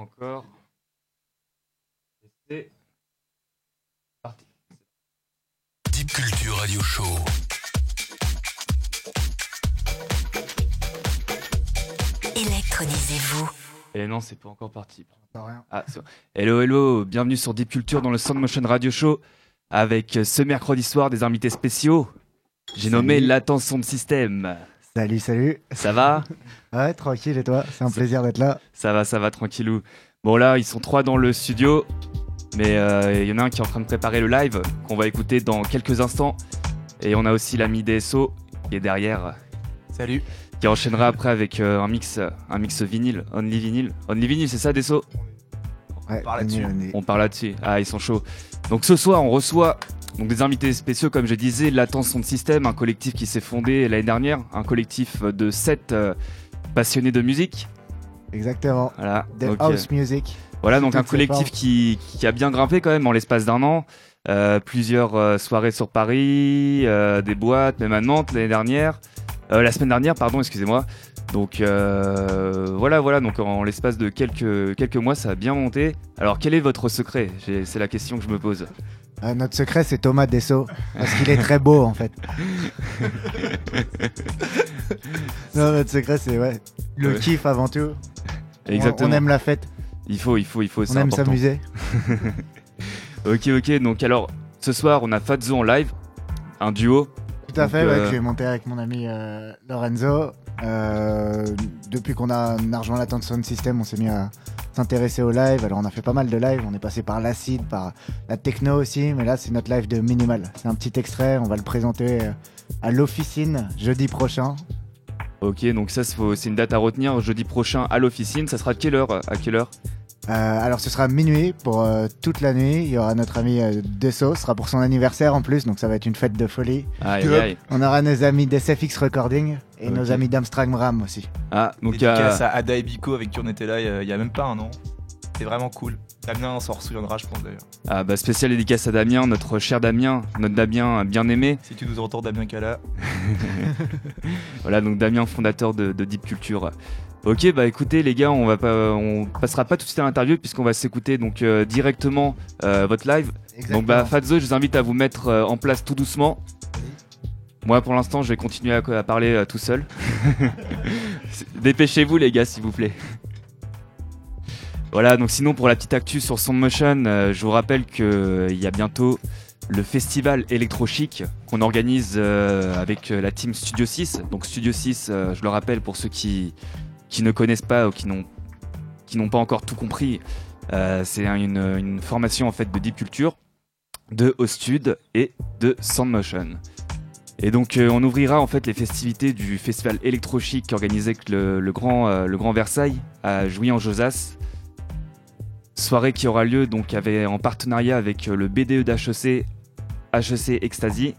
encore. C'est parti. Deep Culture Radio Show. Électronisez-vous. Et non, c'est pas encore parti. Pas rien. Ah, hello, hello, bienvenue sur Deep Culture dans le Sound Motion Radio Show avec euh, ce mercredi soir des invités spéciaux. J'ai nommé Latence Sound System. Salut, salut. Ça va Ouais, tranquille et toi? C'est un plaisir d'être là. Ça va, ça va, tranquillou. Bon là, ils sont trois dans le studio, mais euh, il y en a un qui est en train de préparer le live qu'on va écouter dans quelques instants. Et on a aussi l'ami DSO qui est derrière, Salut. qui enchaînera après avec euh, un mix, un mix vinyle, only vinyle, only vinyle, c'est ça DSO Ouais, parle on est- là-dessus. on est- On parle là-dessus. Ah, ils sont chauds. Donc ce soir, on reçoit donc des invités spéciaux, comme je disais, Latence Sound System, un collectif qui s'est fondé l'année dernière, un collectif de sept euh, passionnés de musique. Exactement. Voilà. The Donc, euh, House Music. Voilà, donc un collectif qui, qui a bien grimpé quand même en l'espace d'un an. Euh, plusieurs euh, soirées sur Paris, des boîtes, même à Nantes l'année dernière. La semaine dernière, pardon, excusez-moi. Donc euh, voilà, voilà, donc en, l'espace de quelques, quelques mois, ça a bien monté. Alors quel est votre secret? C'est la question que je me pose. Euh, notre secret, c'est Thomas Dessau. Parce qu'il est très beau, en fait. non, notre secret, c'est ouais, le Ouais. kiff avant tout. Exactement. On, aime la fête, Il faut, il faut, il faut, on aime s'amuser. Ok, ok, donc alors, ce soir, on a Fazzo en live, un duo. Tout à Donc, fait, ouais, euh, que j'ai monté avec mon ami euh, Lorenzo. Euh, depuis qu'on a, a rejoint la Sound System, on s'est mis à s'intéresser au live. Alors on a fait pas mal de live, on est passé par l'acide, par la techno aussi, mais là c'est notre live de Minimal. C'est un petit extrait, on va le présenter euh, à l'officine jeudi prochain. Ok, donc ça, c'est une date à retenir. Jeudi prochain à l'officine, ça sera de quelle heure À quelle heure? Euh, alors ce sera minuit pour euh, toute la nuit. Il y aura notre ami euh, Desso, ce sera pour son anniversaire en plus, donc ça va être une fête de folie. Aïe, aïe. On aura nos amis d'SFX Recording et nos amis d'Amstrad Ram aussi. Ah, donc il y a- Dédicace à Ada et Biko avec qui on était là il y a- il y a même pas un an. C'est vraiment cool. Damien s'en souviendra, je pense d'ailleurs. Ah bah spécial dédicace à Damien, notre cher Damien, notre Damien bien aimé. Si tu nous entends, Damien Cala. Voilà donc Damien fondateur de, de Deep Culture. Ok bah écoutez les gars, on va pas, on passera pas tout de suite à l'interview puisqu'on va s'écouter donc euh, directement euh, votre live. Donc bah Fazzo, je vous invite à vous mettre euh, en place tout doucement. Moi pour l'instant je vais continuer à, à parler tout seul. Dépêchez-vous les gars s'il vous plaît. Voilà donc sinon pour la petite actu sur Soundmotion, je vous rappelle que euh, il y a bientôt le festival Electro Chic qu'on organise euh, avec la team Studio 6. Donc Studio 6, euh, je le rappelle pour ceux qui, qui ne connaissent pas ou qui n'ont qui n'ont pas encore tout compris, euh, c'est un- une, formation en fait de deep culture, de Ostud et de Soundmotion. Et donc euh, on ouvrira en fait les festivités du festival Electro Chic organisé avec le, grand euh, le grand Versailles à Jouy en Josas. Soirée qui aura lieu donc avec, en partenariat avec le BDE d'HEC HEC Ecstasy.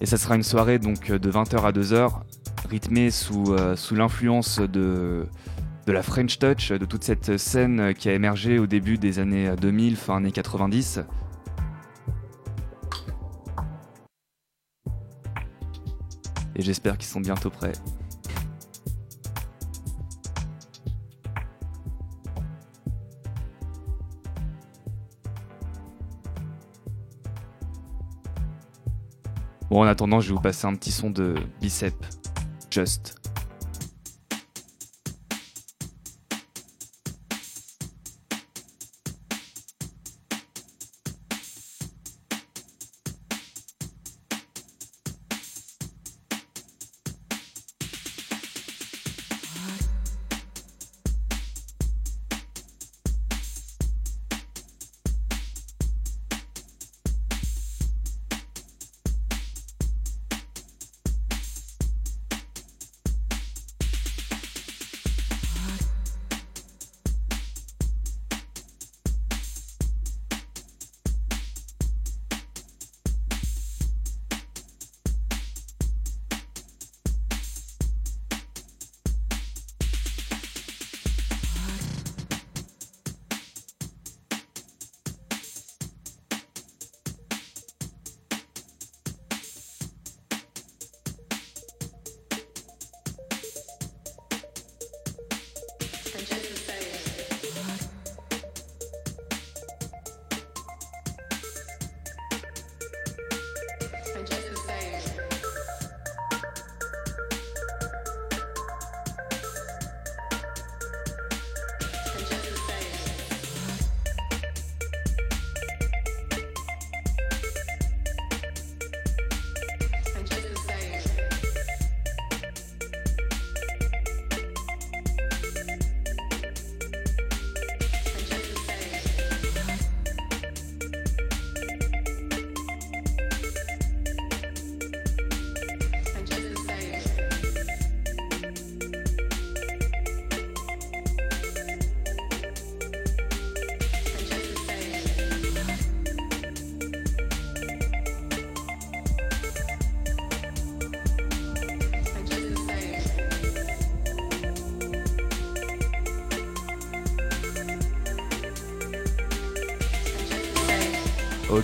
Et ça sera une soirée donc de 20h à 2h, rythmée sous, euh, sous l'influence de, la French Touch, de toute cette scène euh, qui a émergé au début des années 2000, fin années 90. Et j'espère qu'ils sont bientôt prêts. Bon, en attendant, je vais vous passer un petit son de Bicep. Just.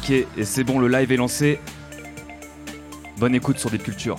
Ok, et c'est bon, le live est lancé. Bonne écoute sur des cultures.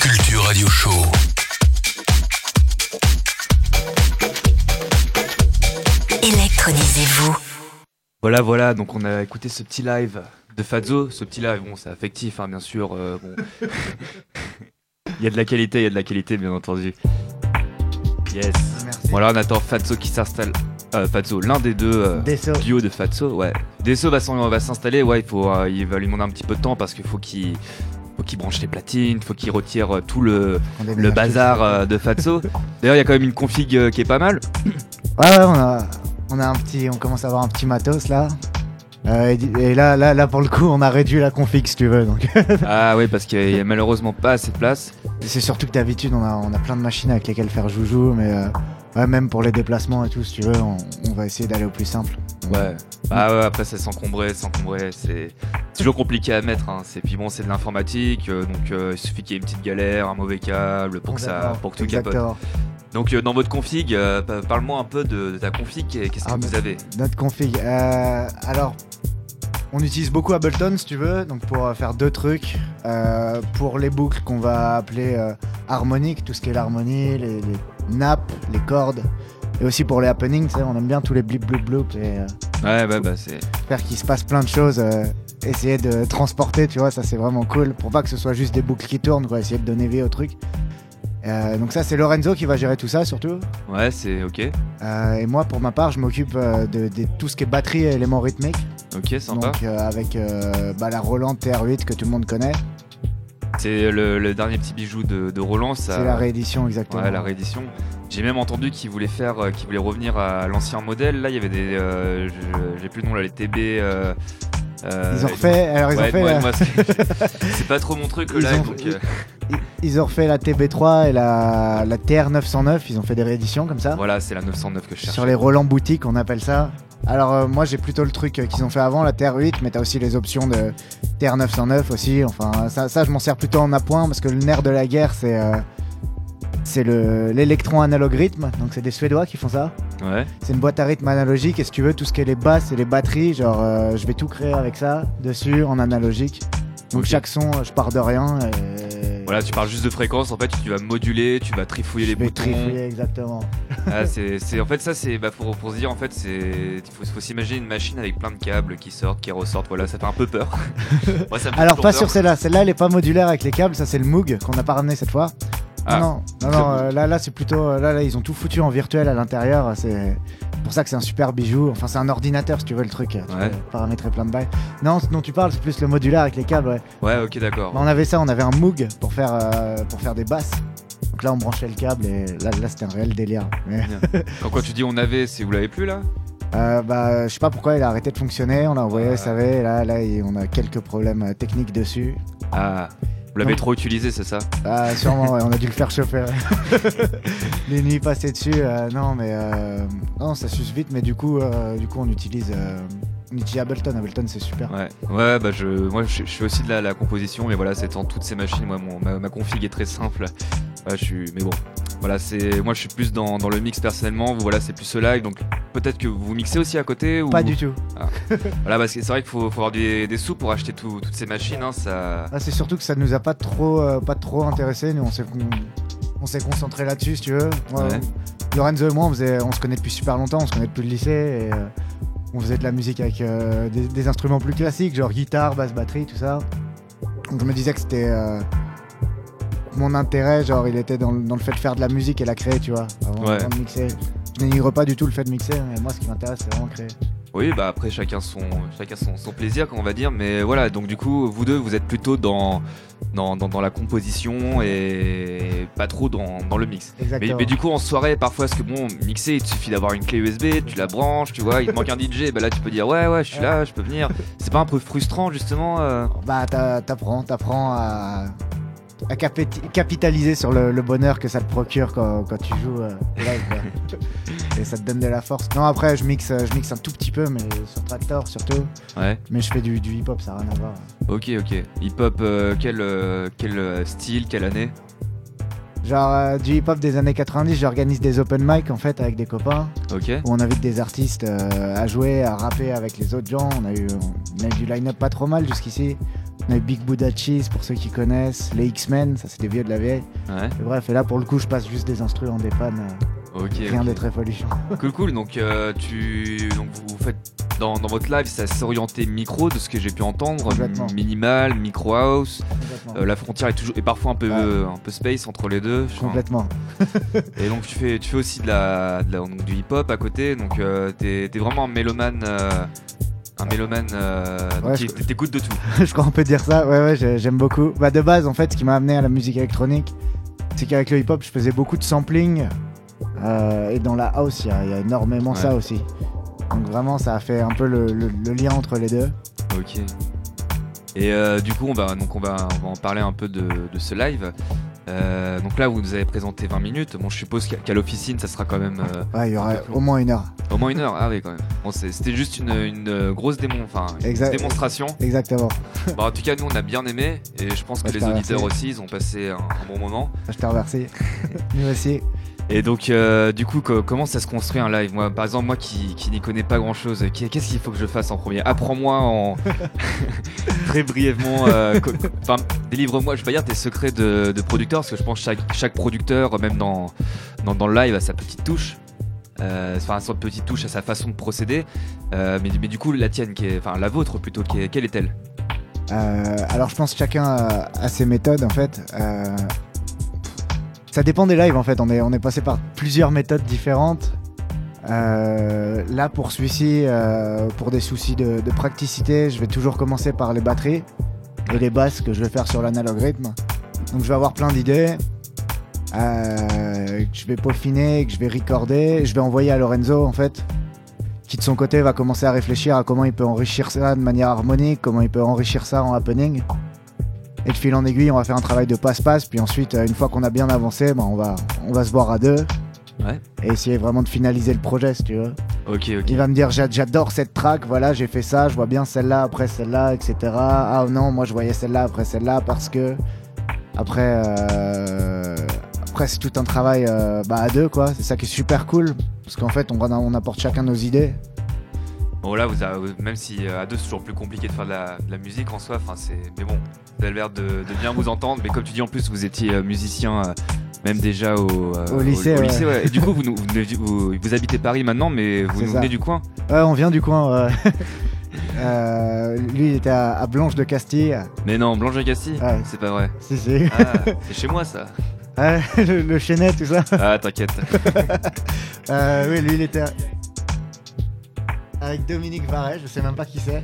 Culture Radio Show. Électronisez-vous. Voilà, voilà, donc on a écouté ce petit live de Fazzo. Ce petit live, bon, c'est affectif, hein, bien sûr. euh, bon. il y a de la qualité, il y a de la qualité, bien entendu. Yes. Merci. Voilà, on attend Fazzo qui s'installe. Euh, Fazzo, l'un des deux euh, duos de Fazzo, ouais. Desso va s'installer, ouais, il, faut, euh, il va lui demander un petit peu de temps parce qu'il faut qu'il qu'il branche les platines, faut qu'il retire euh, tout le, bazar euh, de Fazzo. D'ailleurs, il y a quand même une config euh, qui est pas mal. Ouais, ouais, on a, on a un petit, on commence à avoir un petit matos là. Euh, et, là, là, là, pour le coup, on a réduit la config si tu veux. Donc, Ah ouais, parce qu'il y a malheureusement pas assez de place. c'est surtout que d'habitude, on a, on a plein de machines avec lesquelles faire joujou, mais euh, ouais, même pour les déplacements et tout, si tu veux, on, on va essayer d'aller au plus simple. Ouais. Bah ouais, après c'est s'encombrer, s'encombrer, c'est toujours compliqué à mettre. Hein. C'est puis bon, c'est de l'informatique, euh, donc euh, il suffit qu'il y ait une petite galère, un mauvais câble pour que ça, pour que tout capote. Donc euh, dans votre config, pa- parle-moi un peu de, de ta config. Qu'est-ce que Ah, vous bah, avez? Notre config. euh, alors, on utilise beaucoup Ableton si tu veux, donc pour faire deux trucs. Pour les boucles qu'on va appeler harmoniques, tout ce qui est l'harmonie, les, les nappes, les cordes. Et aussi pour les happenings, on aime bien tous les blip blip blip et euh, Ouais, ouais, bah c'est. faire qu'il se passe plein de choses. euh, essayer de transporter, tu vois, ça c'est vraiment cool. Pour pas que ce soit juste des boucles qui tournent, quoi, essayer de donner vie au truc. Euh, donc ça c'est Lorenzo qui va gérer tout ça surtout. Ouais, c'est ok. Euh, et moi pour ma part je m'occupe euh, de, de tout ce qui est batterie et éléments rythmiques. Ok, sympa. Donc avec bah, la Roland TR8 que tout le monde connaît. C'est le, le dernier petit bijou de, de Roland. Ça... C'est la réédition exactement. Ouais, la réédition. J'ai même entendu qu'ils voulaient faire, euh, qu'ils voulaient revenir à l'ancien modèle. Là, il y avait des, euh, j'ai plus le nom là, les TB. euh, euh, Ils ont refait, alors ils ouais, ont fait, ouais, la, moi, c'est pas trop mon truc Ils live. ont- donc, ils- ont refait la TB3 et la, la TR909. Ils ont fait des rééditions comme ça. voilà, c'est la 909 que je cherche. Sur les Roland boutiques, on appelle ça. Alors moi j'ai plutôt le truc qu'ils ont fait avant, la TR8, mais t'as aussi les options de TR909 aussi. Enfin ça, ça je m'en sers plutôt en appoint parce que le nerf de la guerre c'est euh, c'est le l'électron analogue rythme. Donc c'est des Suédois qui font ça. Ouais. C'est une boîte à rythme analogique et si tu veux tout ce qui est les basses et les batteries, genre euh, je vais tout créer avec ça dessus en analogique. Donc chaque son, euh, je pars de rien et Voilà, tu parles juste de fréquence. En fait, tu vas moduler, tu vas trifouiller je les vais boutons. trifouiller exactement. Ah, c'est, en fait, ça, c'est bah, pour, pour se dire, en fait, il faut, faut s'imaginer une machine avec plein de câbles qui sortent, qui ressortent. Voilà, ça fait un peu peur. Moi, ça me fait Alors pas peur. sur celle-là, celle-là elle est pas modulaire avec les câbles, ça c'est le Moog qu'on n'a pas ramené cette fois. Ah. Non, non, non, euh, là, là c'est plutôt, euh, là, là ils ont tout foutu en virtuel à l'intérieur, c'est pour ça que c'est un super bijou. Enfin c'est un ordinateur si tu veux le truc, tu Ouais. peux paramétrer plein de bails. Non, ce dont tu parles c'est plus le modulaire avec les câbles, ouais. Ouais, ok, d'accord. Bah, on avait ça, on avait un Moog pour faire, euh, pour faire des basses. Donc là on branchait le câble et là, là c'était un réel délire. Mais, Quand, quand tu dis on avait, c'est vous l'avez plus là? Euh, bah je sais pas pourquoi il a arrêté de fonctionner, on l'a envoyé Ouais. au SAV, et là, là on a quelques problèmes euh, techniques dessus. Ah, vous l'avez trop utilisé, c'est ça Ah, sûrement, ouais, on a dû le faire chauffer. Les nuits passées dessus, euh, non, mais euh, non, ça suce vite, mais du coup, euh, du coup, on utilise, utilise Ableton. Ableton, c'est super. Ouais, ouais, bah je, moi je, je fais aussi de la, la composition, mais voilà, c'est en toutes ces machines. Moi, mon, ma, ma config est très simple. Je suis, mais bon, voilà, c'est, moi je suis plus dans, dans le mix personnellement. Vous, voilà, c'est plus ce live, donc peut-être que vous mixez aussi à côté ou Pas du tout. Voilà, parce que c'est vrai qu'il faut, faut avoir des, des sous pour acheter tout- toutes ces machines. Hein, ça, Ah, c'est surtout que ça nous a pas trop, euh, pas trop intéressé. Nous, on s'est, on s'est concentré là-dessus, si tu veux. Moi, Ouais. Lorenzo et moi, on, faisait, on se connaît depuis super longtemps, on se connaît depuis le lycée. Et, euh, on faisait de la musique avec euh, des, des instruments plus classiques, genre guitare, basse, batterie, tout ça. Donc je me disais que c'était euh, mon intérêt, genre il était dans, le- dans le fait de faire de la musique et la créer, tu vois, avant, Ouais. avant de mixer. Je dénigre pas du tout le fait de mixer, mais moi ce qui m'intéresse c'est vraiment créer. Oui, bah après chacun son, chacun son, son plaisir, comme on va dire. Mais voilà, donc du coup, vous deux, vous êtes plutôt dans, dans, dans, dans la composition et pas trop dans, dans le mix. Mais, du coup, en soirée, parfois, parce que bon, mixer, il te suffit d'avoir une clé USB, tu la branches, tu vois, il te manque un DJ, bah là, tu peux dire ouais, ouais, je suis là, je peux venir. C'est pas un peu frustrant, justement euh? Bah t'a- t'apprends, t'apprends à, à capit- capitaliser sur le, le bonheur que ça te procure quand, quand tu joues euh, live. et ça te donne de la force. Non après je mixe, je mixe un tout petit peu, mais sur Tractor surtout. Ouais, Mais je fais du, du hip-hop, ça n'a rien à voir. ok, ok. Hip-hop, euh, quel, euh, quel style, quelle année? Genre euh, du hip-hop des années 90, j'organise des open mic en fait avec des copains Ok, où on invite des artistes euh, à jouer, à rapper avec les autres gens. On a eu, on a eu du line-up pas trop mal jusqu'ici. On a eu Big Buddha Cheese pour ceux qui connaissent, les X-Men, ça c'est des vieux de la vieille. Ouais. Et bref, et là pour le coup, je passe juste des instrus en dépanne, euh, Rien de très folichon. Cool, cool. Donc, euh, tu, donc vous faites dans, dans votre live, c'est assez orienté micro, de ce que j'ai pu entendre, minimal, micro house. Euh, la frontière est toujours, et parfois un peu, un peu space entre les deux. Complètement. Et donc tu fais, tu fais aussi de la, de la- donc du hip-hop à côté. Donc euh, t'es, vraiment un mélomane, un mélomane. euh, Ouais, qui- je- t'écoutes de tout. je crois qu'on peut dire ça. Ouais, ouais, j'ai- j'aime beaucoup. Bah, de base, en fait, ce qui m'a amené à la musique électronique, c'est qu'avec le hip-hop, je faisais beaucoup de sampling. Euh, et dans la house, il y, a- il y a énormément Ouais. ça aussi. Donc vraiment, ça a fait un peu le, le- le lien entre les deux. Ok. Et euh, du coup, on va, donc on va, on va en parler un peu de, de ce live. Euh, donc là, vous nous avez présenté 20 minutes. Bon, je suppose qu'à, l'officine, ça sera quand même euh, Ouais, il y aura au moins une heure. au moins une heure. Ah oui, quand même. Bon, c'était juste une, une grosse démon, enfin, démonstration. Exactement. Bon, en tout cas, nous, on a bien aimé. Et je pense que Ouais, les te auditeurs remercie. aussi, ils ont passé un- un bon moment. Je te remercie. Nous aussi. Et donc, euh, du coup, co- comment ça se construit un live? Moi, par exemple, moi qui, qui n'y connais pas grand-chose, qu'est-ce qu'il faut que je fasse en premier? Apprends-moi en très brièvement. euh, Enfin, délivre-moi. Je vais pas dire tes secrets de, de producteur, parce que je pense que chaque, chaque producteur, même dans, dans, dans le live, a sa petite touche. Euh, Enfin, sa petite touche à sa façon de procéder. Euh, mais, mais du coup, la tienne, qui est, enfin la vôtre plutôt, qui est- quelle est-elle? Euh, alors je pense que chacun a, a ses méthodes en fait. Ça dépend des lives en fait. On est, on est passé par plusieurs méthodes différentes. Euh, là pour celui-ci, euh, pour des soucis de, de praticité, je vais toujours commencer par les batteries et les basses que je vais faire sur l'analog rythme. Donc je vais avoir plein d'idées euh, que je vais peaufiner, que je vais recorder, je vais envoyer à Lorenzo en fait qui de son côté va commencer à réfléchir à comment il peut enrichir ça de manière harmonique, comment il peut enrichir ça en happening. Et de fil en aiguille, on va faire un travail de passe-passe, puis ensuite, euh, une fois qu'on a bien avancé, ben, on, va, on va se voir à deux. Ouais. Et essayer vraiment de finaliser le projet, si tu veux. Ok, ok. Il va me dire, J'a- j'adore cette track, voilà, j'ai fait ça, je vois bien celle-là après celle-là, etc. Ah non, moi je voyais celle-là après celle-là, parce que... Après, euh, après c'est tout un travail euh, bah, à deux, quoi. C'est ça qui est super cool, parce qu'en fait, on, on apporte chacun nos idées. Bon là, vous avez- même si euh, à deux c'est toujours plus compliqué de faire de la, de la musique en soi, enfin c'est, mais bon, vous avez l'air de, de bien vous entendre. Mais comme tu dis en plus, vous étiez euh, musicien euh, même déjà au, euh, Au lycée, ouais. ouais. Et du coup, vous, vous, habitez Paris maintenant, mais vous nous venez du coin. Ouais, on vient du coin. ouais. Euh, lui, il était à, à Blanche de Castille. Mais non, Blanche de Castille, Ouais. c'est pas vrai. Si, si. Ah, c'est chez moi ça. Le, le Chenet, tout ça. Ah t'inquiète. Euh, oui, lui, il était à- avec Dominique Varret, je sais même pas qui c'est.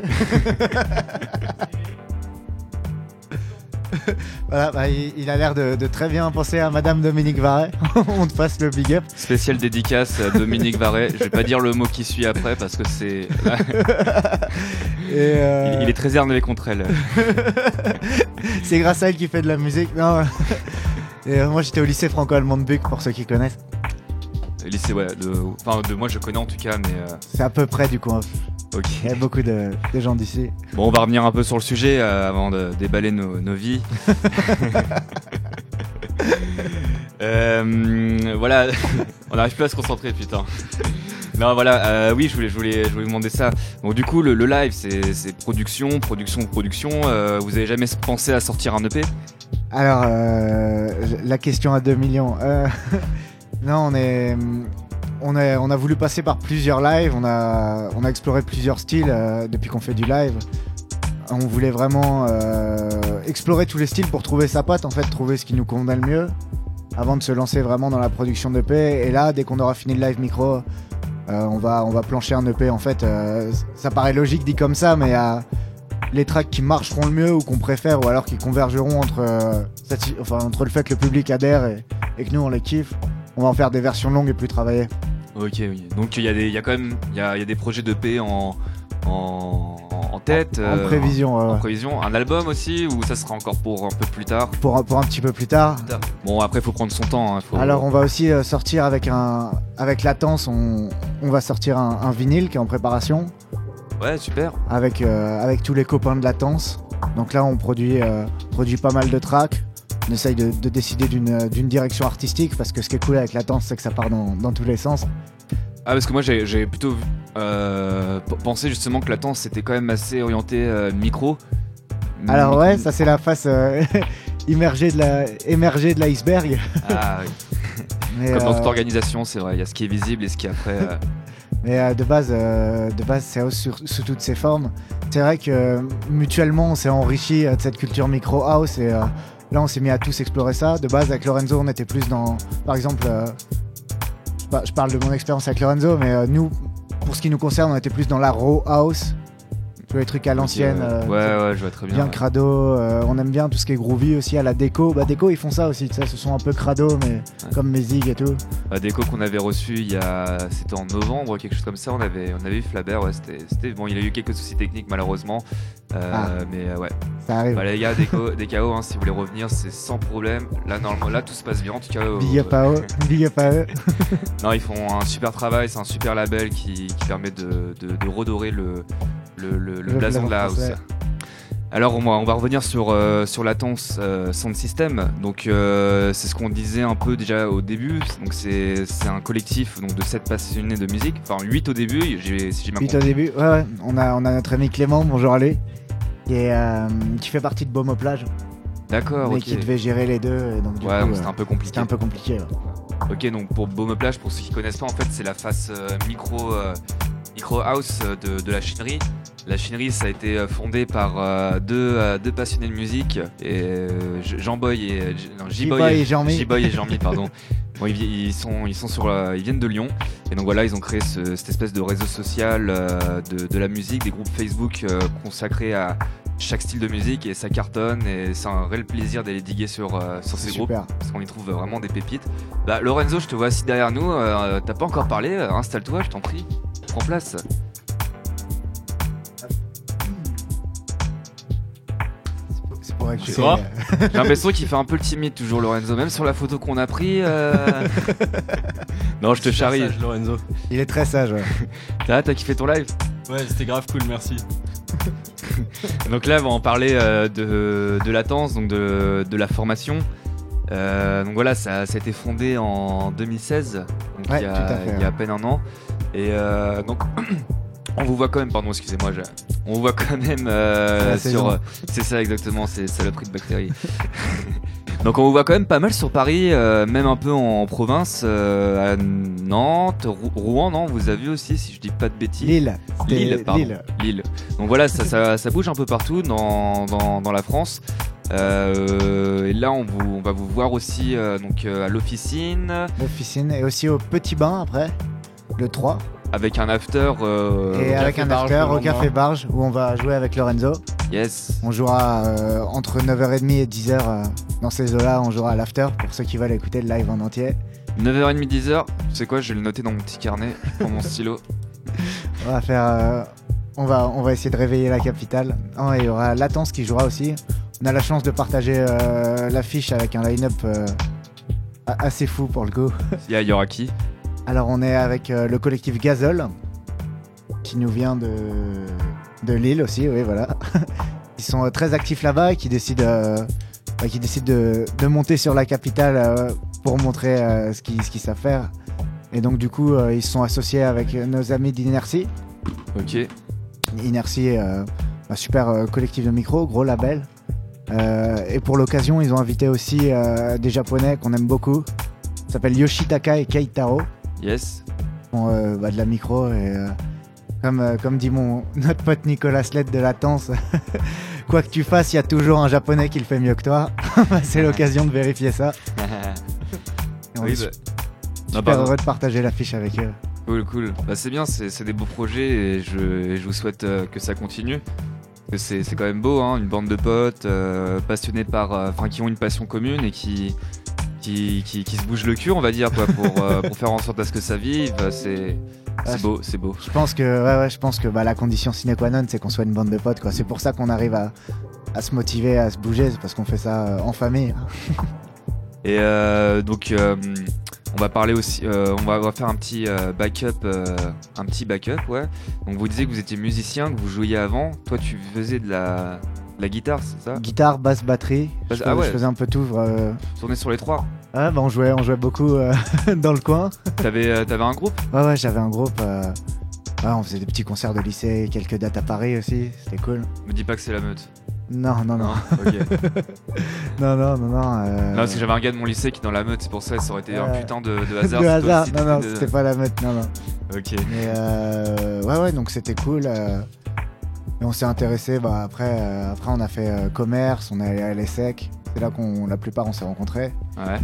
voilà, bah, il, il a l'air de, de très bien penser à Madame Dominique Varret. on te passe le big up. Spécial dédicace à Dominique Varret. Je vais pas dire le mot qui suit après parce que c'est. Euh, il, il est très énervé contre elle. C'est grâce à elle qu'il fait de la musique. Non. Et euh, moi, j'étais au lycée franco-allemand de Buc, pour ceux qui connaissent. Lycée, ouais. De, enfin, de moi je connais en tout cas, mais euh, C'est à peu près du coin. ok. Il y a beaucoup de, de gens d'ici. Bon, on va revenir un peu sur le sujet euh, avant de déballer nos, nos vies. Euh, voilà, on n'arrive plus à se concentrer, putain. Non, voilà, euh, oui, je voulais, je voulais, je voulais vous demander ça. Donc, du coup, le, le live, c'est production, production, production. Euh, vous avez jamais pensé à sortir un EP Alors, euh, la question à 2 millions. Non, on a voulu passer par plusieurs lives. On a, exploré plusieurs styles euh, depuis qu'on fait du live. On voulait vraiment euh, explorer tous les styles pour trouver sa patte, en fait, trouver ce qui nous convenait le mieux avant de se lancer vraiment dans la production d'EP. Et là, dès qu'on aura fini le live micro, euh, on, va, plancher un EP. En fait, ça paraît logique dit comme ça, mais les tracks qui marcheront le mieux ou qu'on préfère, ou alors qui convergeront entre le fait que le public adhère et, et que nous on les kiffe, on va en faire des versions longues et plus travaillées. Ok, oui. Donc, il y, a des- il y a quand même il y a, il y a des projets d'EP en, en, en tête. en euh, prévision, ouais, En prévision, un album aussi ou ça sera encore pour un peu plus tard? Pour, pour un petit peu plus tard. Bon après faut prendre son temps. hein, faut- Alors on va aussi euh, sortir avec un avec Latence, on, on va sortir un, un vinyle qui est en préparation Ouais super. avec, euh, avec tous les copains de Latence. Donc là on produit, euh, produit pas mal de tracks. On essaye de, de décider d'une d'une direction artistique parce que ce qui est cool avec Latence c'est que ça part dans, dans tous les sens. Ah parce que moi j'ai plutôt euh, pensé justement que Latence c'était quand même assez orienté euh, micro. Alors ouais, ça c'est la face euh, immergée de la, émergée de l'iceberg. Ah, oui. Mais, Comme dans euh, toute organisation, c'est vrai. Il y a ce qui est visible et ce qui est après. euh, Mais euh, de base, euh, de base, c'est house sur- sous toutes ses formes. C'est vrai que euh, mutuellement, on s'est enrichi euh, de cette culture micro house et euh, là, on s'est mis à tous explorer ça. De base, avec Lorenzo, on était plus dans, par exemple, euh, je par- je parle de mon expérience avec Lorenzo, mais euh, nous, pour ce qui nous concerne, on était plus dans la raw house, les trucs à l'ancienne. euh, euh, ouais, ouais, je vois très bien. Bien ouais. crado, euh, on aime bien tout ce qui est groovy aussi à la déco. Bah déco ils font ça aussi, tu sais, ce sont un peu crado mais comme mes zigs et tout. Bah, déco qu'on avait reçu il y a c'était en novembre quelque chose comme ça on avait on avait eu Flaber ouais c'était bon il a eu quelques soucis techniques malheureusement Euh, Ah. mais ouais Ça arrive. bah, les gars déco des KO hein, si vous voulez revenir c'est sans problème là normalement là tout se passe bien en tout cas Big up à eux, big up à eux. non ils font un super travail c'est un super label qui, qui permet de, de- de redorer le le, le- le Le blason de la house alors on va, on va revenir sur, euh, sur euh, Sound System. Donc euh, c'est ce qu'on disait un peu déjà au début. Donc c'est un collectif donc, de 7 passionnés de musique. Enfin 8 au début, si j'ai bien Vite compris. au début, ouais, ouais. On, a, on a notre ami Clément, bonjour à lui, qui, est, euh, qui fait partie de Baume Plage, D'accord, mais ok. qui devait gérer les deux. Et donc, du Ouais, euh, c'était un peu compliqué. c'était un peu compliqué. ouais. Ok, donc pour Baume Plage, pour ceux qui connaissent pas, en fait c'est la face euh, micro, euh, micro house euh, de, de la chinerie. La chinerie, ça a été euh, fondé par euh, deux, euh, deux passionnés de musique, et, euh, J- Jean-Boy et J-Boy et Jean-Mi. J-Boy et Jean-Mi, pardon. Bon, ils, sont, ils sont sur, euh, ils viennent de Lyon, et donc voilà, ils ont créé ce- cette espèce de réseau social euh, de, de la musique, des groupes Facebook euh, consacrés à chaque style de musique, et ça cartonne, et c'est un réel plaisir d'aller diguer sur, sur ces groupes parce qu'on y trouve vraiment des pépites. Bah Lorenzo, je te vois assis derrière nous, t'as pas encore parlé, installe-toi, je t'en prie, prends place. Va J'ai l'impression qu'il fait un peu le timide toujours Lorenzo, même sur la photo qu'on a pris. euh, non, je te charrie. Sage, Lorenzo. Il est très sage. ouais. T'as t'as kiffé ton live Ouais, c'était grave cool, merci. Donc là, on va en parler euh, de, de latence, donc de, de la formation. Euh, donc voilà, ça, ça a été fondé en 2016, donc Ouais, il, y a, tout à fait, il y a à peine un an. Et euh, donc, on vous voit quand même, pardon, excusez-moi, je- on vous voit quand même euh, la sur. euh, C'est ça exactement, c'est saloperie de bactéries. donc on vous voit quand même pas mal sur Paris, euh, même un peu en, province, euh, à Nantes, Rou- Rouen, non Vous avez vu aussi, si je dis pas de bêtises. Lille. Lille, pardon. Lille. Lille. Donc voilà, ça, ça, ça bouge un peu partout dans, dans, dans la France. Euh, et là, on, vous, on va vous voir aussi donc, à l'officine L'officine et aussi au Petit Bain après, le 3. Avec un after. euh, et avec un after au. Café Barge où on va jouer avec Lorenzo. yes. On jouera euh, entre 9h30 et 10h euh, dans ces eaux-là. On jouera à l'after pour ceux qui veulent écouter le live en entier. 9h30, 10h. Tu sais quoi, je vais le noter dans mon petit carnet. Prends mon stylo. On va faire. euh, on, va, on va essayer de réveiller la capitale. Oh, et il y aura Latence qui jouera aussi. On a la chance de partager l'affiche avec un line-up assez fou pour le coup. Il y, a- il y aura qui? Alors on est avec euh, le collectif Gazole qui nous vient de, de Lille aussi, oui voilà. Ils sont euh, très actifs là-bas et qui décident, euh, bah, qui décident de, de monter sur la capitale pour montrer ce qu'ils savent faire. Et donc du coup ils sont associés avec nos amis d'Inertie. Ok. Inertie est un super collectif de micro, gros label. Et pour l'occasion, ils ont invité aussi des japonais qu'on aime beaucoup. Ça s'appelle Yoshitaka et Keitaro. Yes. Font euh, bah, de la micro et euh, comme, euh, comme dit mon notre pote Nicolas Sled de Latence, quoi que tu fasses, il y a toujours un japonais qui le fait mieux que toi. C'est l'occasion de vérifier ça. Et on oui, est bah. super Non, pardon. heureux de partager l'affiche avec eux. Cool, cool. Bah, c'est bien, c'est des beaux projets et je, et je vous souhaite euh, que ça continue. C'est quand même beau, hein, une bande de potes euh, passionnés par. euh, Enfin, qui ont une passion commune et qui, qui, qui, qui se bougent le cul, on va dire, quoi, pour, euh, pour faire en sorte à ce que ça vive. C'est Ah, c'est beau, c'est beau. Je pense que, ouais, ouais, je pense que bah, la condition sine qua non, c'est qu'on soit une bande de potes. quoi. C'est pour ça qu'on arrive à, à se motiver, à se bouger, c'est parce qu'on fait ça euh, en famille. Et euh, donc, euh, on va parler aussi, euh, on, va, on va faire un petit backup, un petit backup, ouais. Donc, vous disiez que vous étiez musicien, que vous jouiez avant. Toi, tu faisais de la, la guitare, c'est ça Guitare, basse, batterie. Basse- je, ah ouais. je faisais un peu tout. euh, Tourner sur les trois. Ouais, bah, on, jouait, on jouait beaucoup euh, dans le coin. T'avais, euh, t'avais un groupe? Ouais, ouais, j'avais un groupe. euh, ouais, on faisait des petits concerts de lycée, quelques dates à Paris aussi. C'était cool. Me dis pas que c'est la meute. Non, non, non. Non. Non, non, non, non. euh, Non, parce que j'avais un gars de mon lycée qui est dans la meute, c'est pour ça, ça aurait été un putain de, de hasard. de hasard. Non, non, de- c'était pas la meute. Non, non. Ok. Mais euh, ouais, ouais, donc c'était cool. Et on s'est intéressé. Bah, après, euh, après, on a fait euh, commerce, on est allé à l'ESSEC. C'est là qu'on, la plupart, on s'est rencontrés. Ouais.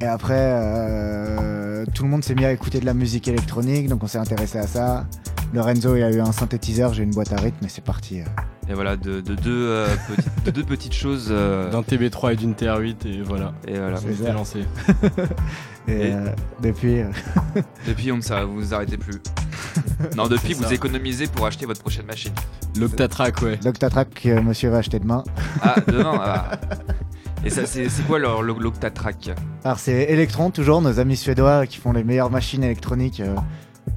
Et après, euh, tout le monde s'est mis à écouter de la musique électronique, donc on s'est intéressé à ça. Lorenzo, il a eu un synthétiseur, j'ai une boîte à rythme, et c'est parti. Et voilà, de, de deux, euh, petites, de deux petites choses. euh, D'un TB3 et d'une TR8 et voilà. et voilà. Ça. lancé. Et, Et- euh, depuis, Depuis, on ne vous arrêtez plus. Non, depuis, vous économisez pour acheter votre prochaine machine. L'Octatrack, ouais. l'Octatrack que monsieur va acheter demain. Ah, demain ah. Et ça, c'est c'est quoi leur- l'o- l'Octatrack Alors c'est Electron, toujours nos amis suédois qui font les meilleures machines électroniques euh,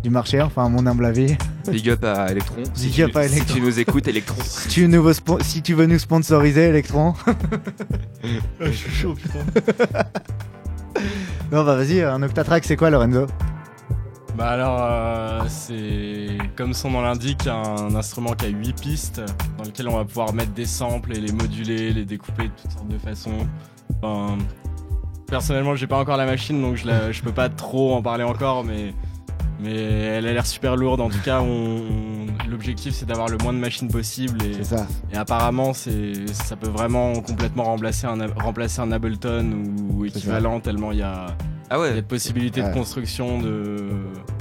du marché, enfin à mon humble avis. Big up à Electron. Si Big tu- up à Si Electron. tu nous écoutes, Electron. Si tu, nous veux spo- si tu veux nous sponsoriser, Electron. Je suis chaud, putain. Non bah vas-y, un Octatrack c'est quoi Lorenzo? Bah alors, euh, c'est comme son nom l'indique, un instrument qui a 8 pistes dans lequel on va pouvoir mettre des samples et les moduler, les découper de toutes sortes de façons. Enfin, personnellement, j'ai pas encore la machine donc je, la- je peux pas trop en parler encore, mais, mais elle a l'air super lourde. En tout cas, on, on- l'objectif c'est d'avoir le moins de machines possible et, ça. et apparemment c'est, ça peut vraiment complètement remplacer un, remplacer un Ableton ou équivalent tellement il y a, Ah il y a ouais. de possibilités Ouais. de construction, de,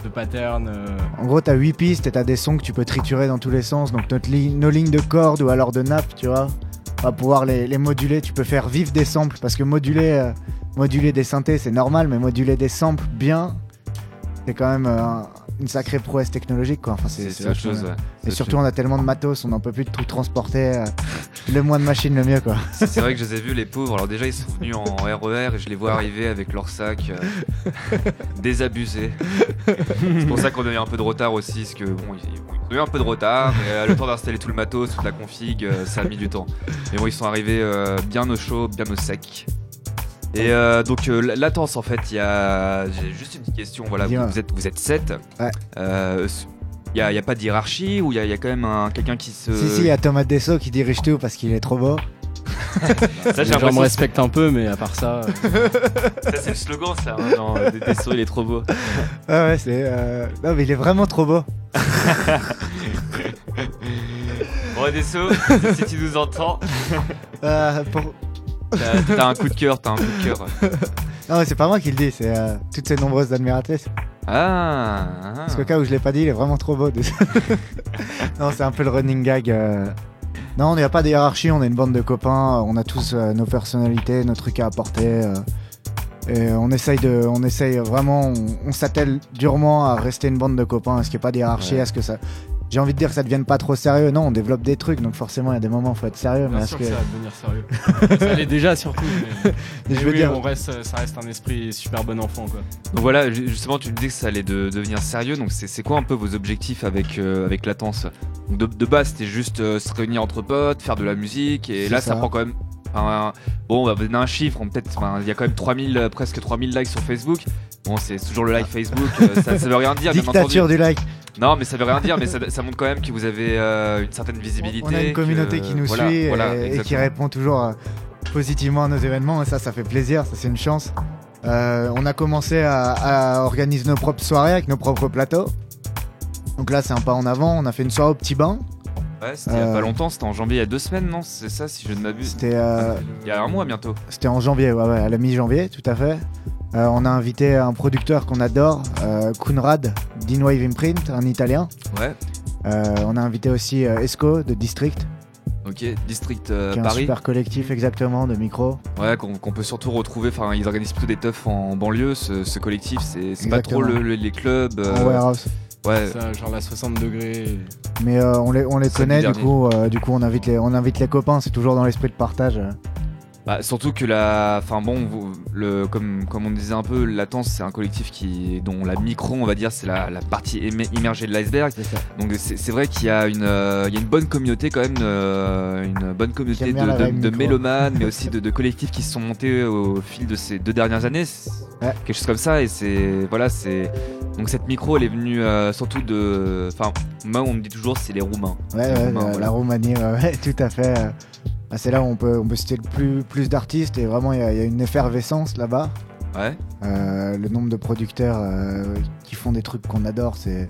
de patterns. euh, En gros t'as 8 pistes et t'as des sons que tu peux triturer dans tous les sens. Donc notre li- nos lignes de cordes ou alors de nappe, tu vois, on va pouvoir les, les moduler. Tu peux faire vivre des samples parce que moduler, euh, moduler des synthés c'est normal, mais moduler des samples bien, c'est quand même euh, un- une sacrée prouesse technologique quoi. Enfin, C'est autre chose. ouais. Et surtout, on a tellement de matos, on n'en peut plus de tout transporter. euh, le moins de machines, le mieux, quoi. C'est vrai que je les ai vus, les pauvres. Alors, déjà, ils sont venus en RER et je les vois arriver avec leur sac euh, désabusé. C'est pour ça qu'on a eu un peu de retard aussi. Parce que, bon, ils ils ont eu un peu de retard. Et, euh, le temps d'installer tout le matos, toute la config, ça a mis du temps. Mais bon, ils sont arrivés euh, bien au chaud, bien au sec. Et euh, donc euh, la- latence en fait, il y a j'ai juste une petite question. Voilà, vous, êtes vous êtes 7. Ouais. il y, a, il y a pas de hiérarchie ou il y a, il y a quand même un, quelqu'un qui se. Si, si, il y a Thomas Dessau qui dirige tout parce qu'il est trop beau. Ça, les gens me respectent un peu, mais à part ça, euh, Ça, c'est le slogan, ça. Hein, dans des, des souris, il est trop beau. Ah ouais, c'est. euh, Non, mais il est vraiment trop beau. Bon, Desso, si tu nous entends, Euh, pour- t'as un coup de cœur, t'as un coup de cœur. Non, mais c'est pas moi qui le dis, c'est euh, toutes ces nombreuses admiratrices. Ah, ah. Parce qu'au cas où je l'ai pas dit, il est vraiment trop beau. Non, c'est un peu le running gag. euh. Non, il n'y a pas de hiérarchie, on est une bande de copains, on a tous euh, nos personnalités, nos trucs à apporter. Et on essaye de, on essaye vraiment, on, on s'attelle durement à rester une bande de copains, à ce qu'il n'y ait pas de hiérarchie, Ouais. à ce que ça. J'ai envie de dire que ça devienne pas trop sérieux. Non, on développe des trucs, donc forcément il y a des moments où faut être sérieux. mais bien sûr que... que ça va devenir sérieux. ça l'est déjà surtout. Mais, Mais je veux oui, dire, on reste, ça reste un esprit super bon enfant, quoi. Donc voilà, ju- justement, tu me dis que ça allait de- devenir sérieux. Donc c'est c'est quoi un peu vos objectifs avec, euh, avec Latence? Donc de, de base, c'était juste euh, se réunir entre potes, faire de la musique. Et là, ça. ça. prend quand même. Enfin, bon, on va vous donner un chiffre. enfin, il y a quand même 3000, euh, presque 3000 likes sur Facebook. Bon, c'est toujours le like Facebook. euh, ça, ça veut rien dire, bien entendu. dictature du like. Non, mais ça veut rien dire, mais ça, ça montre quand même que vous avez euh, une certaine visibilité. On a une communauté que- qui nous voilà, suit et- voilà, et, qui répond toujours euh, positivement à nos événements. Et ça, ça fait plaisir, ça c'est une chance. Euh, on a commencé à, à organiser nos propres soirées avec nos propres plateaux. Donc là, c'est un pas en avant. On a fait une soirée au petit bain. Ouais, c'était il y a Euh, pas longtemps, c'était en janvier, il y a deux semaines, non? C'est ça, si je ne m'abuse. C'était euh, Il y a un mois bientôt. c'était en janvier, ouais, ouais, à la mi-janvier, tout à fait. Euh, on a invité un producteur qu'on adore, euh, Kunrad, d'Inwave Imprint, un italien. Ouais. Euh, on a invité aussi euh, Esco de District, Ok, District euh, qui est un Paris. super collectif exactement de micro. Ouais, qu'on peut surtout retrouver. Enfin, ils organisent plutôt des teufs en banlieue. Ce, ce collectif, c'est pas trop Exactement. le- le- les clubs. euh, en warehouse. Ouais. Ça, genre la 60 degrés. Mais euh, on les, on les connaît, du dernier. coup, euh, du coup on, invite les, on invite les copains, c'est toujours dans l'esprit de partage. Bah, surtout que la, enfin bon, le, comme comme on disait un peu, Latence, c'est un collectif qui, dont la micro, on va dire, c'est la, la partie immergée de l'iceberg. Donc c'est vrai qu'il y a une, euh, il y a une bonne communauté quand même, euh, une bonne communauté de, de, mélomanes, mais aussi de, collectifs qui se sont montés au fil de ces deux dernières années, Ouais. quelque chose comme ça. Et c'est voilà, c'est donc cette micro, elle est venue euh, surtout de, enfin moi on me dit toujours c'est les Roumains. Ouais, ouais, roumain, la, voilà. la Roumanie, ouais, tout à fait. Bah, c'est là où on peut, on peut citer le plus, plus d'artistes et vraiment il y, a- il y a une effervescence là-bas. Ouais. Euh, le nombre de producteurs euh, qui font des trucs qu'on adore, c'est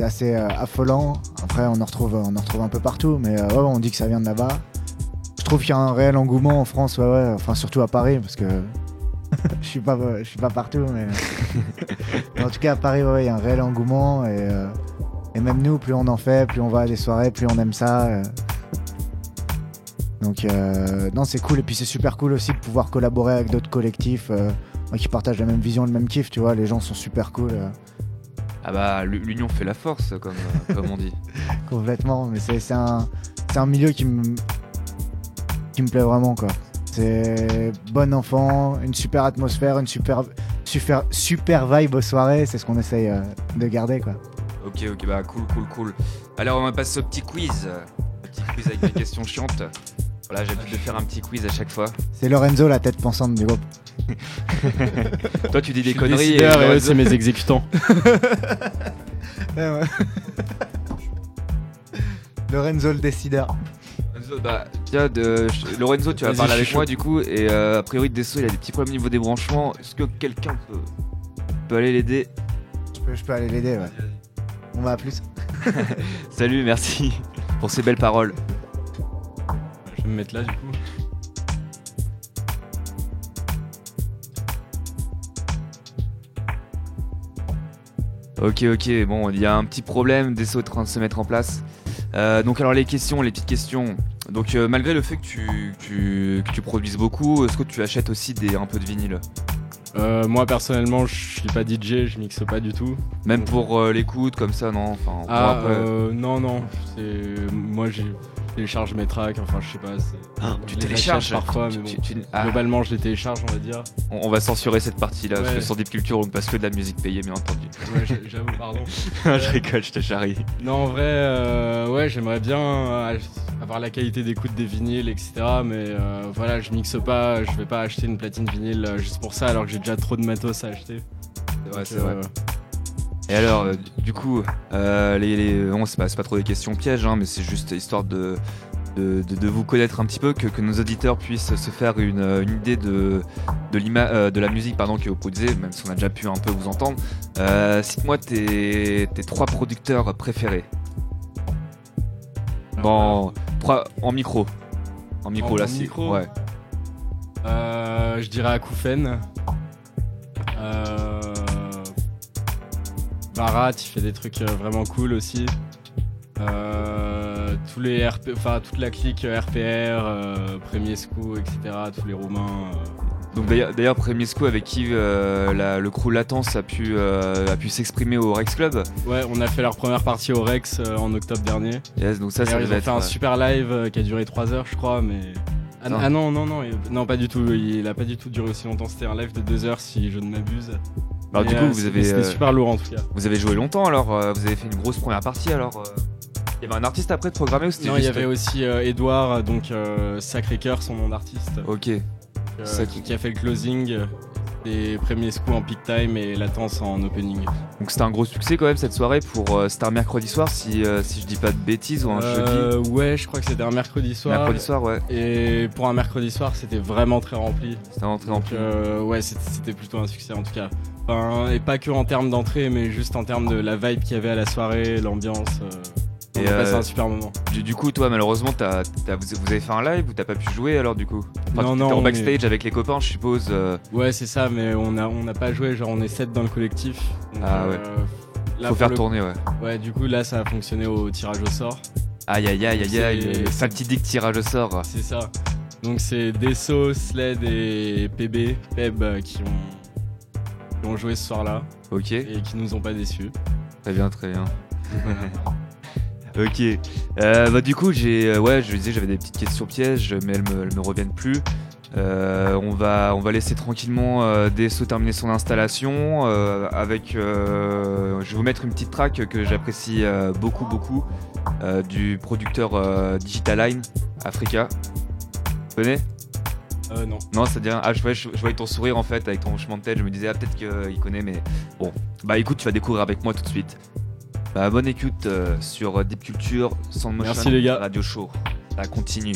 assez euh, affolant. Après, on en, retrouve, on en retrouve un peu partout, mais ouais, on dit que ça vient de là-bas. Je trouve qu'il y a un réel engouement en France, ouais, ouais. Enfin, surtout à Paris, parce que je suis pas, je suis pas partout, mais en tout cas à Paris, il y a un réel engouement et, et même nous, plus on en fait, plus on va à des soirées, plus on aime ça. Donc euh, non, c'est cool et puis c'est super cool aussi de pouvoir collaborer avec d'autres collectifs euh, qui partagent la même vision, le même kiff, tu vois. Les gens sont super cool. euh. Ah bah l'u- l'union fait la force, comme, comme on dit. Complètement, mais c'est un, un milieu qui me qui me plaît vraiment quoi. C'est bon enfant, une super atmosphère, une super super super vibe aux soirées, c'est ce qu'on essaye de garder quoi. Ok, ok, bah cool, cool, cool. Alors on va passer au petit quiz. Petit quiz avec des questions chiantes. Voilà, j'ai l'habitude de faire un petit quiz à chaque fois. C'est Lorenzo la tête pensante du groupe. Toi tu dis des conneries et eux, Lorenzo- c'est mes exécutants. Lorenzo le décideur. Lorenzo, bah, tiens, de... je- Lorenzo, tu vas Vas-y, parler je suis avec moi du coup, et euh, a priori Desso il a des petits problèmes au niveau des branchements. Est-ce que quelqu'un peut, peut aller l'aider? Je peux, je peux aller l'aider ouais. On va à plus. Salut, merci pour ces belles paroles. Je vais me mettre là du coup. Ok, ok, bon, il y a un petit problème, Desso est en train de se mettre en place. Euh, donc alors les questions, les petites questions. Donc euh, malgré le fait que tu, tu- que tu produises beaucoup, est-ce que tu achètes aussi des, un peu de vinyle? Euh, moi personnellement, je suis pas DJ, je mixe pas du tout. Même pour euh, l'écoute, comme ça, non? Enfin, on Ah après- euh, non non, c'est moi j'ai télécharge mes tracks, enfin je sais pas. c'est- Ah, tu télécharges parfois, tu- mais bon. tu- tu- ah, Globalement, je les télécharge, on va dire. on, on va censurer cette partie-là, parce Ouais. que sur Deep Culture, on ne passe que de la musique payée, bien entendu. Ouais, j'avoue, pardon. je rigole, je te charrie. Non, en vrai, euh, ouais, j'aimerais bien euh, avoir la qualité d'écoute des vinyles, etc. Mais euh, voilà, je mixe pas, je vais pas acheter une platine vinyle euh, juste pour ça, alors que j'ai déjà trop de matos à acheter. C'est vrai, Donc, c'est vrai. Euh, Et alors, euh, du coup, euh, les, les- bon, c'est pas, trop des questions pièges, hein, mais c'est juste histoire de, de, de- de vous connaître un petit peu, que, que nos auditeurs puissent se faire une, euh, une idée de, de, euh, de la musique pardon, que vous produisez, même si on a déjà pu un peu vous entendre. Euh, Cite-moi tes, tes trois producteurs préférés. Bon, trois- en micro. En micro, En- là, c'est. Ouais. Euh, je dirais Akoufen. Euh, Barat, il fait des trucs euh, vraiment cool aussi. Euh, tous les RP, enfin toute la clique RPR, euh, Premier Sco, etc. Tous les Roumains. euh. Donc d'ailleurs, Premier Sco avec qui euh, la- le crew Latence a pu, euh, a pu s'exprimer au Rex Club. Ouais, on a fait leur première partie au Rex euh, en octobre dernier. Yes, donc ça, ils ont être, fait un euh, super live euh, qui a duré 3 heures, je crois, mais. Ah, ah non, non, non, non, pas du tout. Il a pas du tout duré aussi longtemps. C'était un live de 2 heures, si je ne m'abuse. Alors, du Mais, coup, euh, vous avez, C'était euh, super lourd en tout cas. Vous avez joué longtemps alors euh, Vous avez fait une grosse première partie alors Il y avait un artiste après de programmer ou c'était Non, il y avait aussi euh, Edouard, donc euh, Sacré Cœur, son nom d'artiste, Ok, euh, qui a fait le closing. Euh, Des premiers scouts en peak time et latence en opening. donc c'était un gros succès quand même cette soirée pour euh, Star mercredi soir si, euh, si je dis pas de bêtises ou un Euh, jeudi. ouais, je crois que c'était un mercredi soir. Mercredi soir, ouais. Et pour un mercredi soir, c'était vraiment très rempli. C'était en Donc plus. euh, ouais, c'était c'était plutôt un succès en tout cas. Enfin, et pas que en termes d'entrée, mais juste en termes de la vibe qu'il y avait à la soirée, l'ambiance. On a passé euh, un super moment. Du, du coup, toi, malheureusement, t'as- t'as- vous, vous avez fait un live ou t'as pas pu jouer alors du coup? Enfin, Non, non, en backstage avec les copains, je suppose. euh, Ouais, c'est ça, mais on a on n'a pas joué. Genre, on est 7 dans le collectif. Donc, Ah ouais. euh, là, faut faire le- tourner, ouais. Ouais, du coup, là, ça a fonctionné au tirage au sort. Aïe aïe aïe aïe aïe, fatidique tirage au sort. C'est ça. Donc, c'est Desso, Sled et PB, Peb, qui ont, qui ont joué ce soir-là Ok, et qui nous ont pas déçus. très bien, très bien. Ok. Euh, bah du coup j'ai euh, ouais je disais j'avais des petites questions pièges mais elles me, elles me reviennent plus. Euh, on va on va laisser tranquillement euh, Desso terminer son installation euh, avec euh, je vais vous mettre une petite track que j'apprécie beaucoup beaucoup du producteur Digitaline Africa. Tu connais Euh, non. non, ça rien. Ah, je voyais, je, je voyais ton sourire en fait avec ton hochement de tête. Je me disais, ah, peut-être qu'il connaît, mais bon. Bah écoute, tu vas découvrir avec moi tout de suite. Bah, bonne écoute euh, sur Deep Culture, Soundmotion Merci, les gars. Radio Show. Ça continue.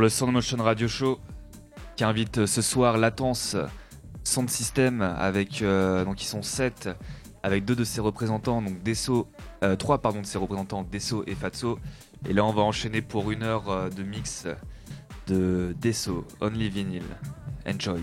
Le Sound Motion Radio Show qui invite euh, ce soir Latence Sound System avec euh, donc ils sont 7 avec deux de ses représentants donc Desso euh, trois pardon de ses représentants Desso et Fatso. Et là on va enchaîner pour une heure de mix de Desso Only Vinyl. Enjoy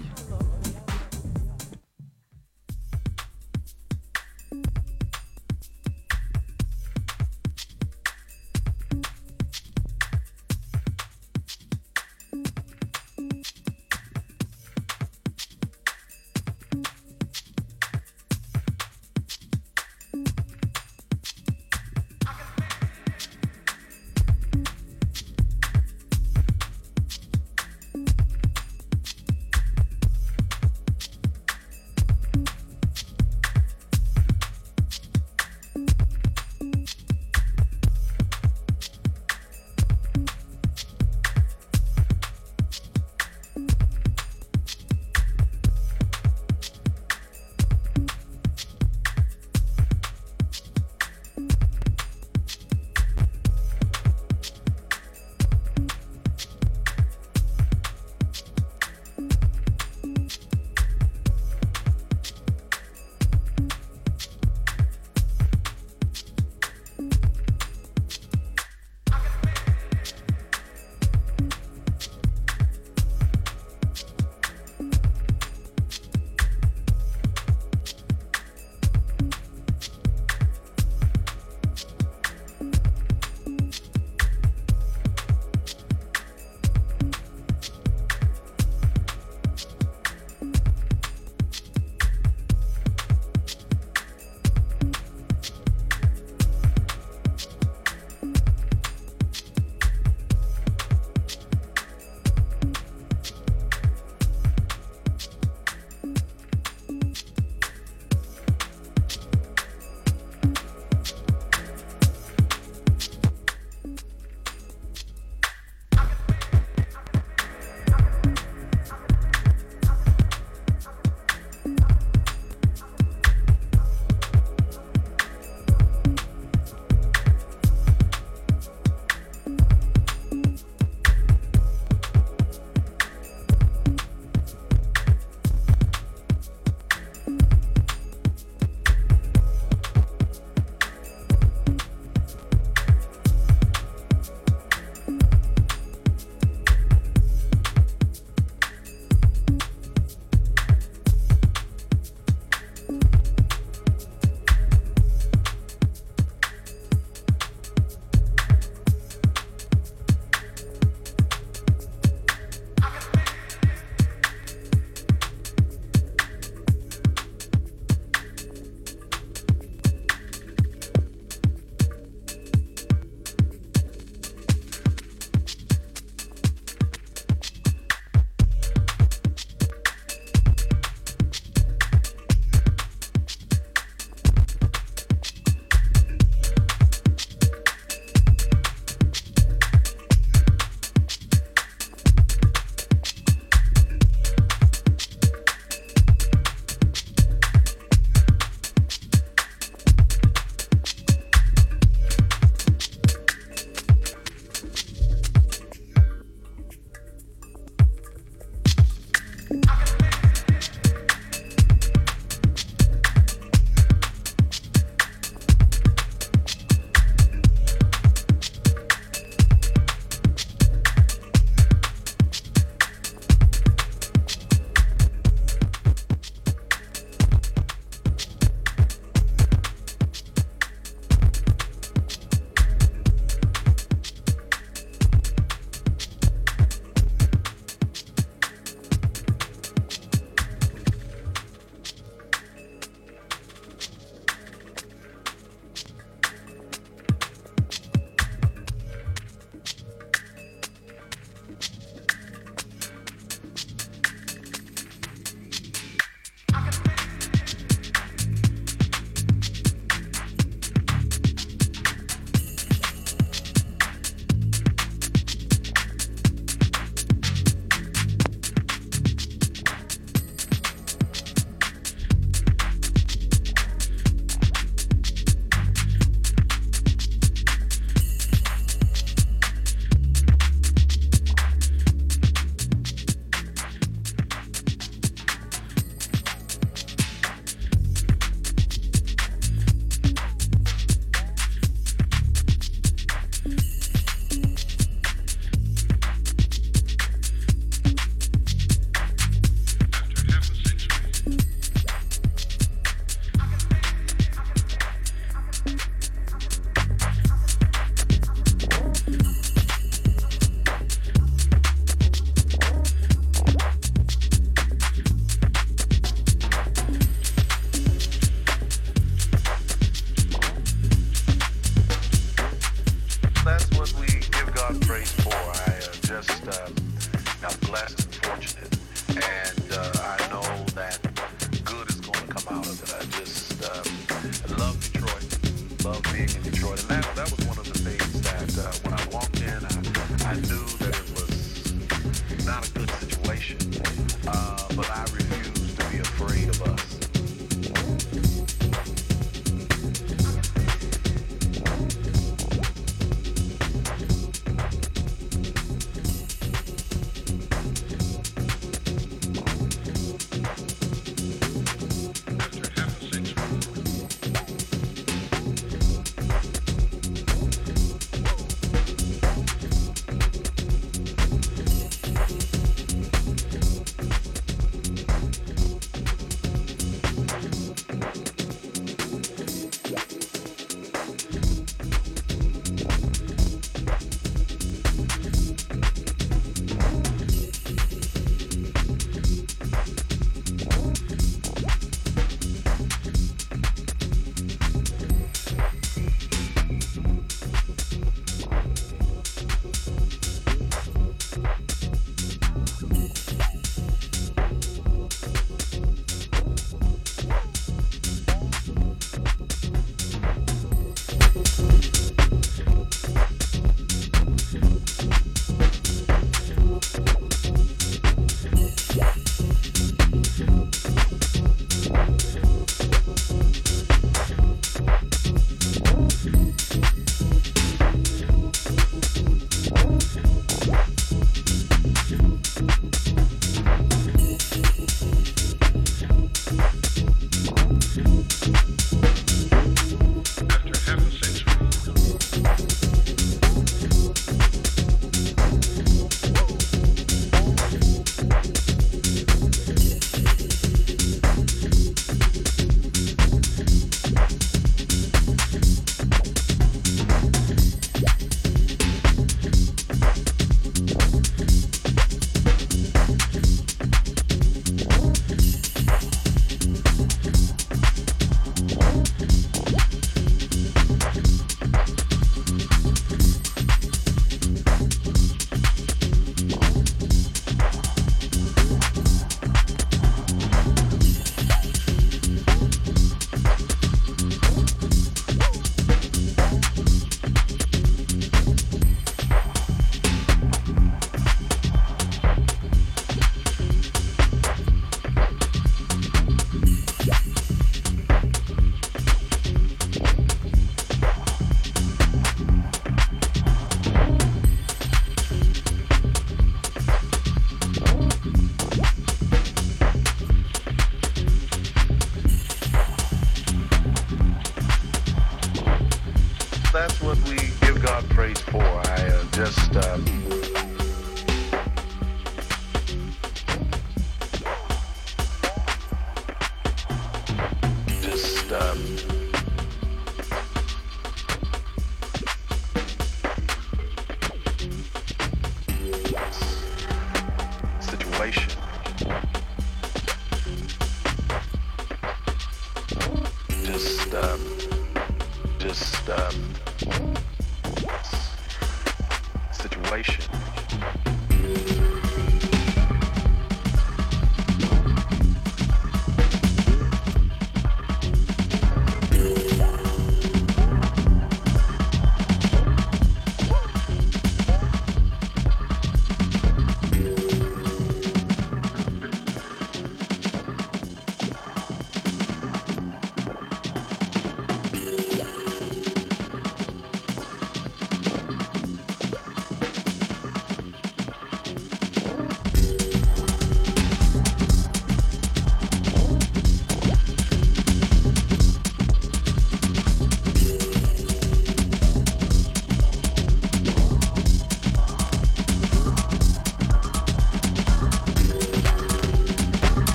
that's what we give God praise for. I uh, just. Uh,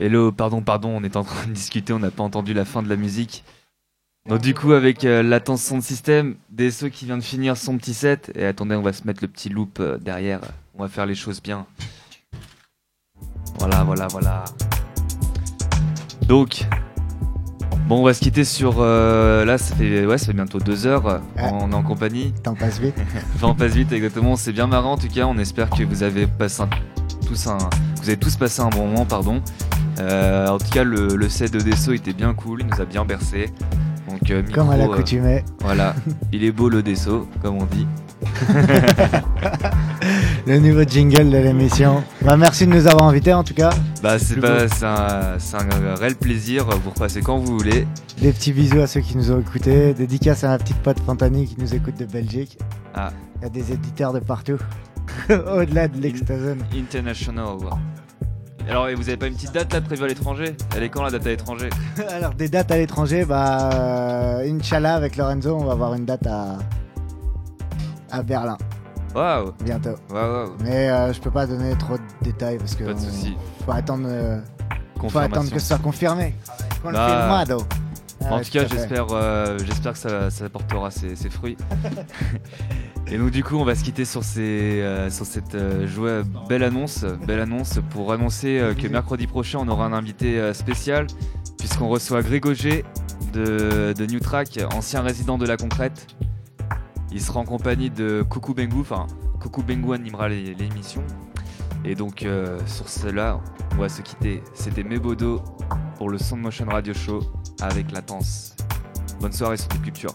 Hello, pardon, pardon, on est en train de discuter, on n'a pas entendu la fin de la musique. Donc du coup, avec euh, Latence Sound System, DSO qui vient de finir son petit set, et attendez, on va se mettre le petit loop euh, derrière, on va faire les choses bien. Voilà, voilà, voilà. Donc, bon, on va se quitter sur... euh, là, ça fait, ouais, ça fait bientôt deux heures, euh, Ah. on est en compagnie. T'en passes vite. Enfin, on passe vite, exactement. C'est bien marrant en tout cas. On espère que vous avez passé un- tous un, vous avez tous passé un bon moment, pardon. Euh, en tout cas, le, le set de Desso était bien cool. Il nous a bien bercé. Donc, euh, micro, Comme à euh, l'accoutumée. voilà, il est beau le Desso, comme on dit. Le nouveau jingle de l'émission. Bah, merci de nous avoir invités en tout cas. Bah, un, c'est un réel plaisir. Vous repassez quand vous voulez. Des petits bisous à ceux qui nous ont écoutés. Dédicace à ma petite pote Fantani qui nous écoute de Belgique. Ah. Il y a des éditeurs de partout. Au-delà de l'Extazone. International. Alors, et vous avez pas une petite date là prévue à l'étranger? Elle est quand la date à l'étranger? Alors des dates à l'étranger, bah euh, Inch'Allah avec Lorenzo, on va avoir une date à à Berlin Waouh, bientôt. waouh. Mais euh, je peux pas donner trop de détails parce que Pas de on- soucis. faut attendre, euh, faut Confirmation. attendre que ce soit confirmé. Bah, Confirmado. En Ah ouais, tout cas, à fait. j'espère, euh, j'espère que ça, ses, ses fruits. Et donc du coup, on va se quitter sur, euh, cette euh, belle annonce, belle annonce pour annoncer euh, que mercredi prochain, on aura un invité spécial puisqu'on reçoit Grégogé de, de New Track, ancien résident de la Concrète. Il sera en compagnie de Coucou Bengu, enfin Coucou Bengu animera l'émission. Et donc sur cela, on va se quitter. C'était Mebodo pour le Sound Motion Radio Show avec Latence. Bonne soirée sur Culture.